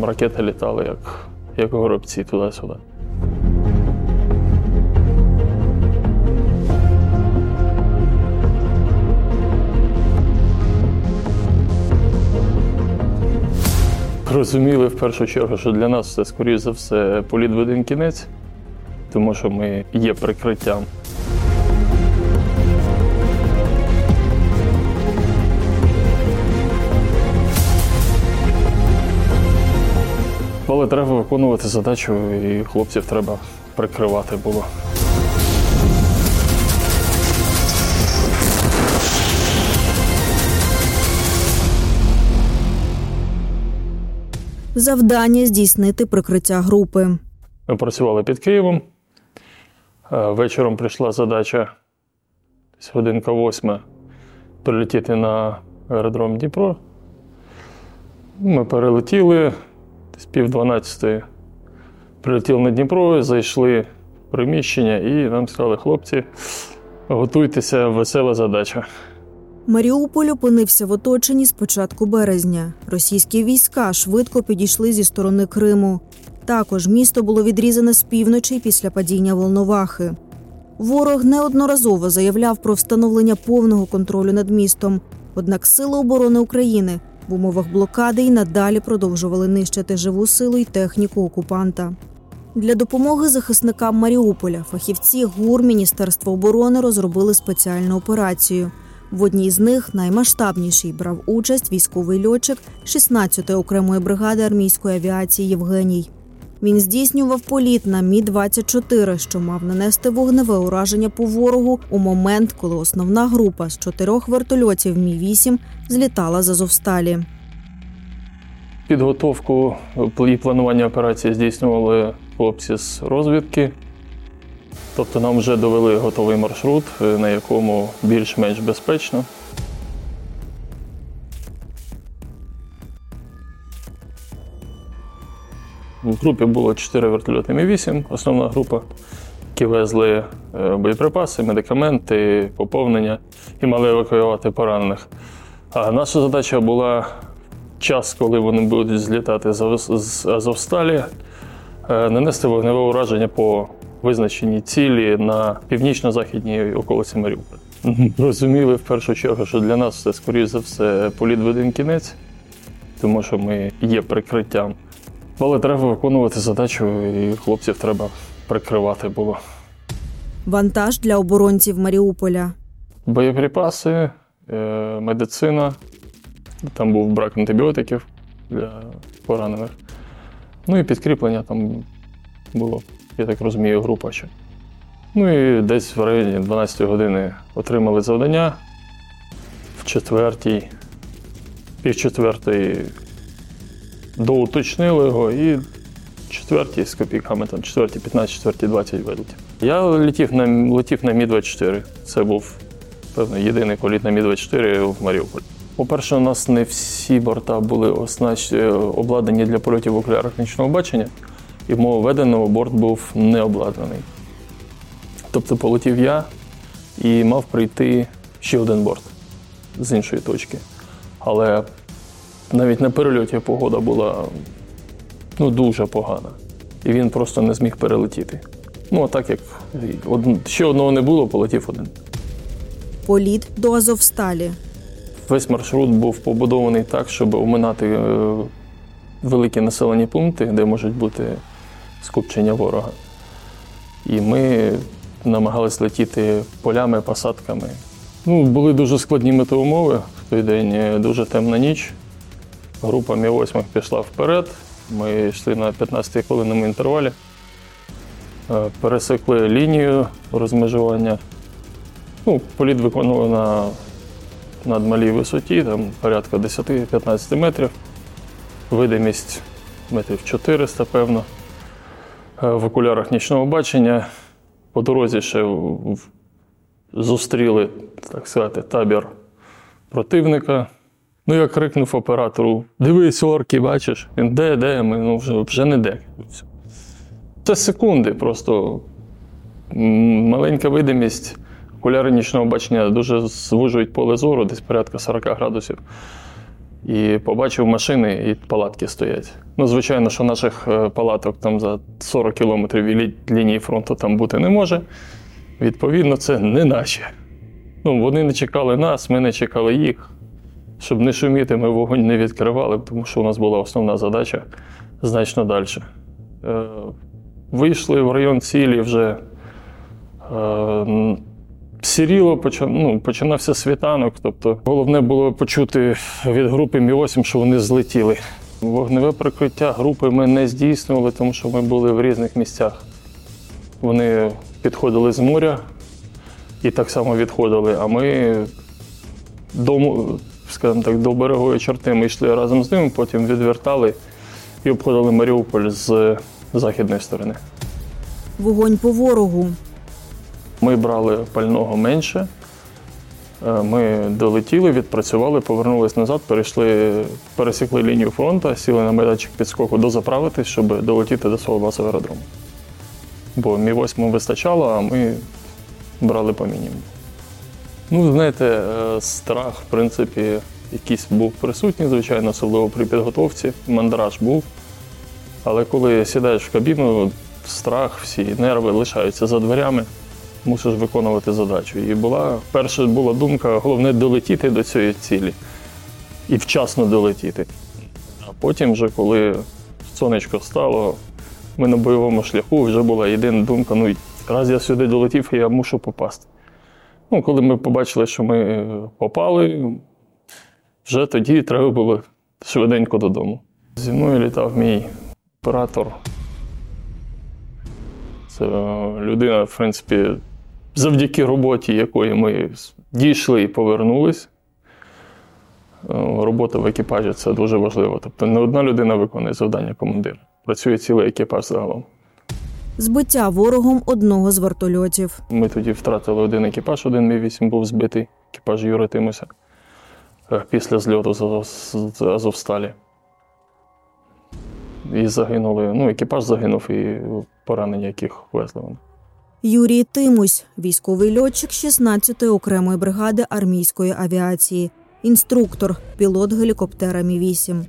там ракети літали, як, як горобці туди-сюди. Розуміли в першу чергу, що для нас це, скоріш за все, політ в один кінець, тому що ми є прикриттям. Але треба виконувати задачу, і хлопців треба прикривати було. Завдання здійснити прикриття групи. Ми працювали під Києвом. Е, Вечором прийшла задача годинка восьма прилетіти на аеродром Дніпро. Ми перелетіли десь пів дванадцятої. Прилетіли на Дніпро, зайшли в приміщення і нам сказали, хлопці, готуйтеся, весела задача. Маріуполь опинився в оточенні з початку березня. Російські війська швидко підійшли зі сторони Криму. Також місто було відрізане з півночі після падіння Волновахи. Ворог неодноразово заявляв про встановлення повного контролю над містом. Однак Сили оборони України в умовах блокади й надалі продовжували нищити живу силу й техніку окупанта. Для допомоги захисникам Маріуполя фахівці ГУР Міністерства оборони розробили спеціальну операцію. В одній з них наймасштабніший брав участь військовий льотчик 16-ї окремої бригади армійської авіації Євгеній. Він здійснював політ на Мі 24 що мав нанести вогневе ураження по ворогу у момент, коли основна група з чотирьох вертольотів Мі 8 злітала з Азовсталі. Підготовку і планування операції здійснювали хлопці з розвідки. Тобто нам вже довели готовий маршрут, е, на якому більш-менш безпечно. В групі було 4 вертольоти Мі-8, основна група, які везли е, боєприпаси, медикаменти, поповнення і мали евакуювати поранених. А наша задача була час, коли вони будуть злітати з Азовсталі, е, нанести вогневе ураження по визначеній цілі на північно-західній околиці Маріуполя. Розуміли в першу чергу, що для нас це, скоріш за все, політ в один кінець, тому що ми є прикриттям. Але треба виконувати задачу, і хлопців треба прикривати було. Вантаж для оборонців Маріуполя. Боєприпаси, е, медицина. Там був брак антибіотиків для поранених. Ну і підкріплення там було, я так розумію, група ще. Ну і десь в районі 12 години отримали завдання. В четвертій, пів четвертої доуточнили його і четвертій з копійками, там четвертій 15, четвертій 20 вилетів. Я летів на, летів на Мі-24. Це був, певно, єдиний політ на Мі-24 в Маріуполь. По-перше, у нас не всі борта були оснач... е, обладнані для польотів в окулярах нічного бачення, і в мого веденого борт був не обладнаний. Тобто полетів я і мав прийти ще один борт з іншої точки. Але навіть на перельоті погода була ну, дуже погана. І він просто не зміг перелетіти. Ну, а так як од- ще одного не було, полетів один. Політ до Азовсталі. Весь маршрут був побудований так, щоб оминати е, великі населені пункти, де можуть бути скупчення ворога. І ми намагалися летіти полями, посадками. Ну, були дуже складні метеоумови в той день, е, дуже темна ніч. Група Мі-8 пішла вперед. Ми йшли на 15 хвилинному інтервалі, Е, пересекли лінію розмежування. Ну, політ виконували на надмалій висоті, там порядка 10-15 метрів. Видимість метрів 400, певно. Е, В окулярах нічного бачення. По дорозі ще зустріли, так сказати, табір противника. Ну, я крикнув оператору: дивись, орки, бачиш? Він де, де? Ми ну, вже, вже не де. Це секунди, просто маленька видимість. Окуляри нічного бачення дуже звужують поле зору, десь порядка 40 градусів. і побачив машини і палатки стоять. Ну, звичайно, що наших е, палаток там за 40 кілометрів від лінії фронту там бути не може. Відповідно, це не наші. Ну, вони не чекали нас, ми не чекали їх. Щоб не шуміти, ми вогонь не відкривали, тому що у нас була основна задача значно далі. Е, вийшли в район цілі вже е, сіріло, ну, починався світанок. Тобто, головне було почути від групи Мі-8, що вони злетіли. Вогневе прикриття групи ми не здійснювали, тому що ми були в різних місцях. Вони підходили з моря і так само відходили, а ми до, скажімо так, до берегової чорти ми йшли разом з ними, потім відвертали і обходили Маріуполь з західної сторони. Вогонь по ворогу. Ми брали пального менше. Е, Ми долетіли, відпрацювали, повернулись назад, перейшли, пересікли лінію фронту, сіли на майданчик підскоку дозаправитись, щоб долетіти до свого базового аеродрому. Бо мі 8 вистачало, а ми брали по мінімуму. Ну, знаєте, е, страх, в принципі, якийсь був присутній, звичайно, особливо при підготовці. Мандраж був. Але коли сідаєш в кабіну, страх, всі нерви лишаються за дверями, мусиш виконувати задачу. І була перша була думка, головне долетіти до цієї цілі і вчасно долетіти. А потім, вже, коли сонечко стало, ми на бойовому шляху вже була єдина думка: ну раз я сюди долетів, я мушу попасти. Ну, коли ми побачили, що ми е, попали, вже тоді треба було швиденько додому. Зі мною літав мій оператор. Це е, людина, в принципі, завдяки роботі, якої ми дійшли і повернулись. Е, Робота в екіпажі це дуже важливо. Тобто не одна людина виконує завдання командира. Працює цілий екіпаж загалом. Збиття ворогом одного з вертольотів. Ми тоді втратили один екіпаж, один мій 8 був збитий, екіпаж Юри Тимуся е, після зльоту з Азовсталі. І загинули. Ну, екіпаж загинув і поранення, яких везли вони. Юрій Тимусь, військовий льотчик 16-ї окремої бригади армійської авіації, інструктор, пілот гелікоптера Мі-8.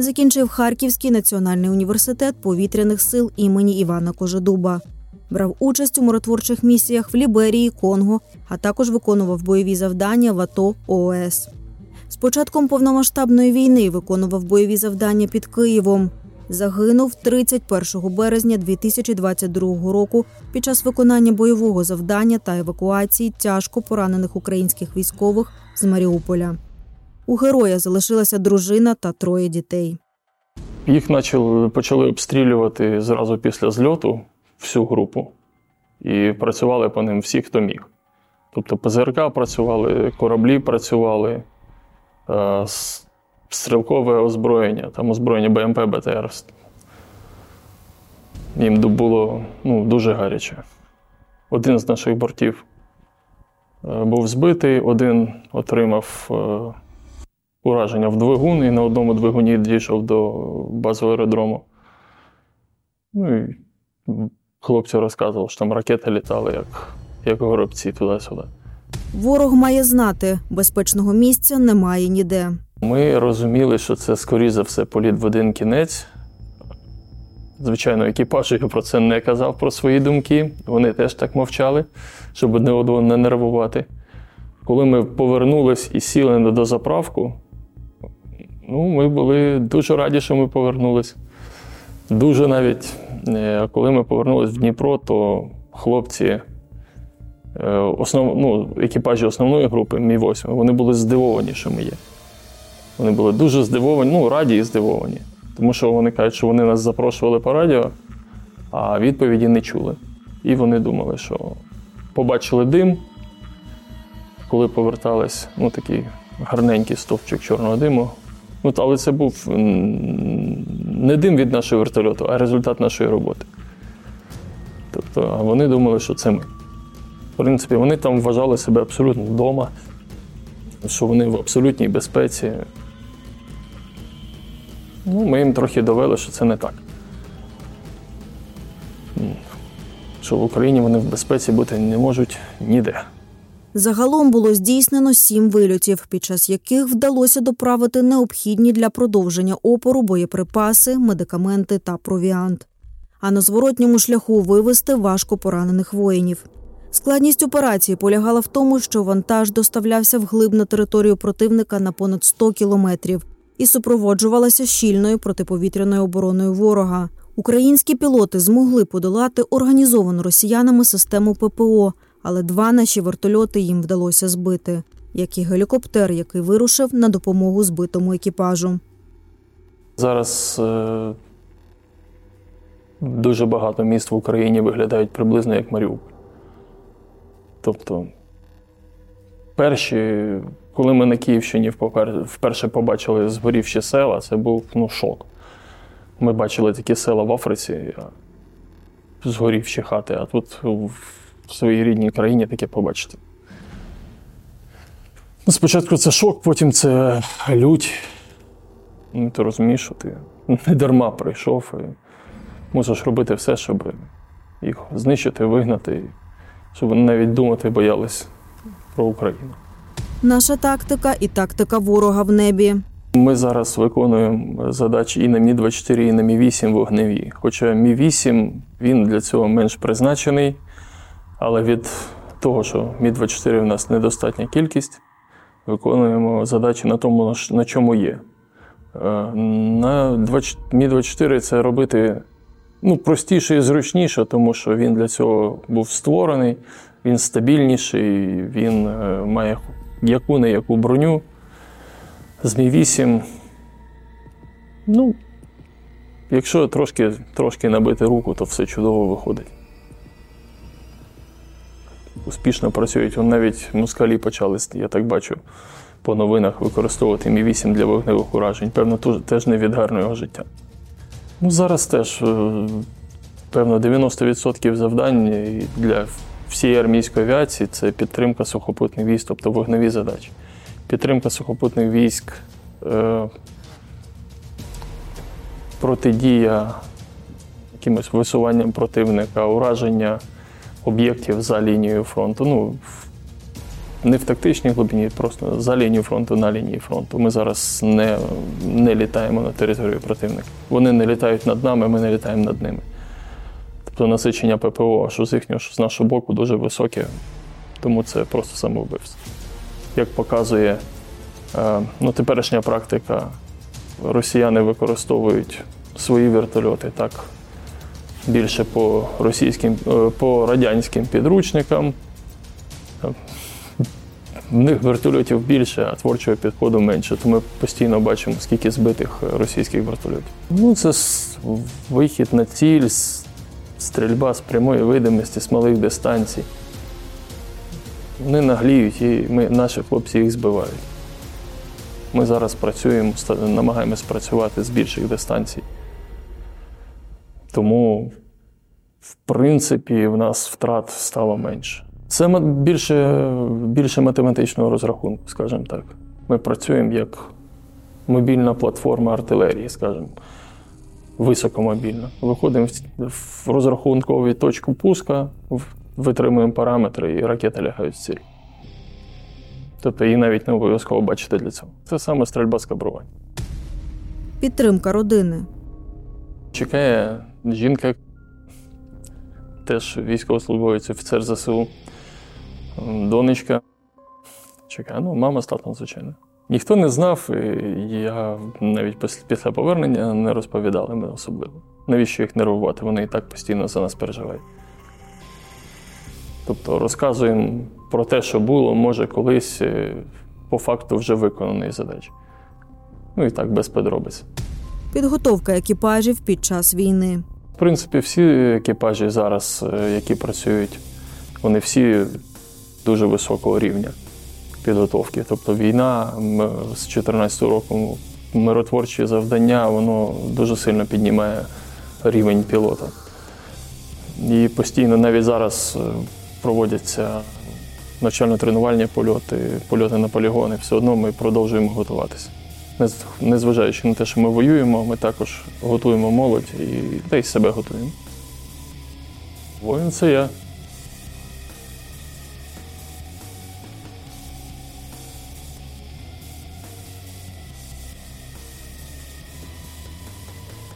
Закінчив Харківський національний університет повітряних сил імені Івана Кожедуба. Брав участь у миротворчих місіях в Ліберії, Конго, а також виконував бойові завдання в АТО ООС. З початком повномасштабної війни виконував бойові завдання під Києвом. Загинув 31 березня 2022 року під час виконання бойового завдання та евакуації тяжко поранених українських військових з Маріуполя. У героя залишилася дружина та троє дітей. Їх почали, почали обстрілювати зразу після зльоту всю групу. І працювали по ним всі, хто міг. Тобто ПЗРК працювали, кораблі працювали, е, стрілкове озброєння, там озброєння БМП, БТР. Їм було ну, дуже гаряче. Один з наших бортів е, був збитий, один отримав е, ураження в двигун і на одному двигуні дійшов до базового аеродрому. Ну і хлопці розказували, що там ракети літали, як, як горобці туди-сюди. Ворог має знати, безпечного місця немає ніде. Ми розуміли, що це, скоріше за все, політ в один кінець. Звичайно, екіпаж я про це не казав про свої думки. Вони теж так мовчали, щоб одне одного не нервувати. Коли ми повернулись і сіли на дозаправку, ну, ми були дуже раді, що ми повернулись. Дуже навіть, е, коли ми повернулись в Дніпро, то хлопці е, основ, ну, екіпажі основної групи Мі-8, вони були здивовані, що ми є. Вони були дуже здивовані, ну, раді і здивовані. Тому що вони кажуть, що вони нас запрошували по радіо, а відповіді не чули. І вони думали, що побачили дим, коли повертались, ну такий гарненький стовпчик чорного диму. Ну, але це був не дим від нашого вертольоту, а результат нашої роботи. Тобто, вони думали, що це ми. В принципі, вони там вважали себе абсолютно вдома, що вони в абсолютній безпеці. Ну, ми їм трохи довели, що це не так. Що в Україні вони в безпеці бути не можуть ніде. Загалом було здійснено сім вильотів, під час яких вдалося доправити необхідні для продовження опору боєприпаси, медикаменти та провіант. А на зворотньому шляху вивезти важко поранених воїнів. Складність операції полягала в тому, що вантаж доставлявся вглиб на територію противника на понад 100 кілометрів і супроводжувалася щільною протиповітряною обороною ворога. Українські пілоти змогли подолати організовану росіянами систему ППО, але два наші вертольоти їм вдалося збити, як і гелікоптер, який вирушив на допомогу збитому екіпажу. Зараз е, дуже багато міст в Україні виглядають приблизно як Маріуполь. Тобто, перші, коли ми на Київщині вперше побачили згорівші села, це був ну, шок. Ми бачили такі села в Африці, згорівші хати, а тут в своїй рідній країні таке побачити. Ну, Спочатку це шок, потім це лють. Ну, ти розумієш, що ти не дарма прийшов і мусиш робити все, щоб їх знищити, вигнати, щоб вони навіть думати боялись про Україну. Наша тактика і тактика ворога в небі. Ми зараз виконуємо задачі і на Мі-24, і на Мі-8 вогневі. Хоча Мі-8 він для цього менш призначений, але від того, що Мі-24 в нас недостатня кількість, виконуємо задачі на тому, на чому є. Е, На Мі-24 це робити ну, простіше і зручніше, тому що він для цього був створений, він стабільніший, він е, має яку не яку броню. З Мі-8, ну, якщо трошки, трошки набити руку, то все чудово виходить. Успішно працюють. Вон навіть москалі почали, я так бачу, по новинах використовувати Мі-8 для вогневих уражень. Певно, теж не від гарного життя. Ну, зараз теж, е, певно, 90% завдань для всієї армійської авіації це підтримка сухопутних військ, тобто вогневі задачі. Підтримка сухопутних військ, е, протидія якимось висуванням противника, ураження об'єктів за лінією фронту. Ну, не в тактичній глибині, просто за лінією фронту, на лінії фронту. Ми зараз не, не літаємо на територію противника. Вони не літають над нами, ми не літаємо над ними. Тобто насичення ППО, що з їхнього, що з нашого боку, дуже високе, тому це просто самовбивство. Як показує е, ну, теперішня практика, росіяни використовують свої вертольоти так більше по російським, е, по радянським підручникам. В них вертольотів більше, а творчого підходу менше. То ми постійно бачимо, скільки збитих е, російських вертольотів. Ну, це вихід на ціль, стрільба з прямої видимості, з малих дистанцій. Вони нагліють і ми, наші хлопці їх збивають. Ми зараз працюємо, намагаємось працювати з більших дистанцій. Тому, в принципі, в нас втрат стало менше. Це більше, більше математичного розрахунку, скажімо так. Ми працюємо як мобільна платформа артилерії, скажімо, високомобільна. Виходимо в, розрахункову точку пуска, витримуємо параметри, і ракети лягають в ціль. Тобто її навіть не обов'язково бачити для цього. Це саме стрільба з кабрувань. Підтримка родини. Чекає жінка, теж військовослужбовець, офіцер ЗСУ, донечка. Чекає, ну, мама з татом, звичайно. Ніхто не знав, я навіть після- після повернення не розповідали ми особливо. Навіщо їх нервувати? Вони і так постійно за нас переживають. Тобто розказуємо про те, що було, може, колись е, по факту вже виконаної задачі. Ну і так без подробиць. Підготовка екіпажів під час війни. В принципі, всі екіпажі зараз, е, які працюють, вони всі дуже високого рівня підготовки. Тобто війна з 2014 року, миротворчі завдання, воно дуже сильно піднімає рівень пілота. І постійно навіть зараз е, проводяться навчально-тренувальні польоти, польоти на полігони. Все одно ми продовжуємо готуватися. Нез- Незважаючи на те, що ми воюємо, ми також готуємо молодь і та й себе готуємо. Воїн це я.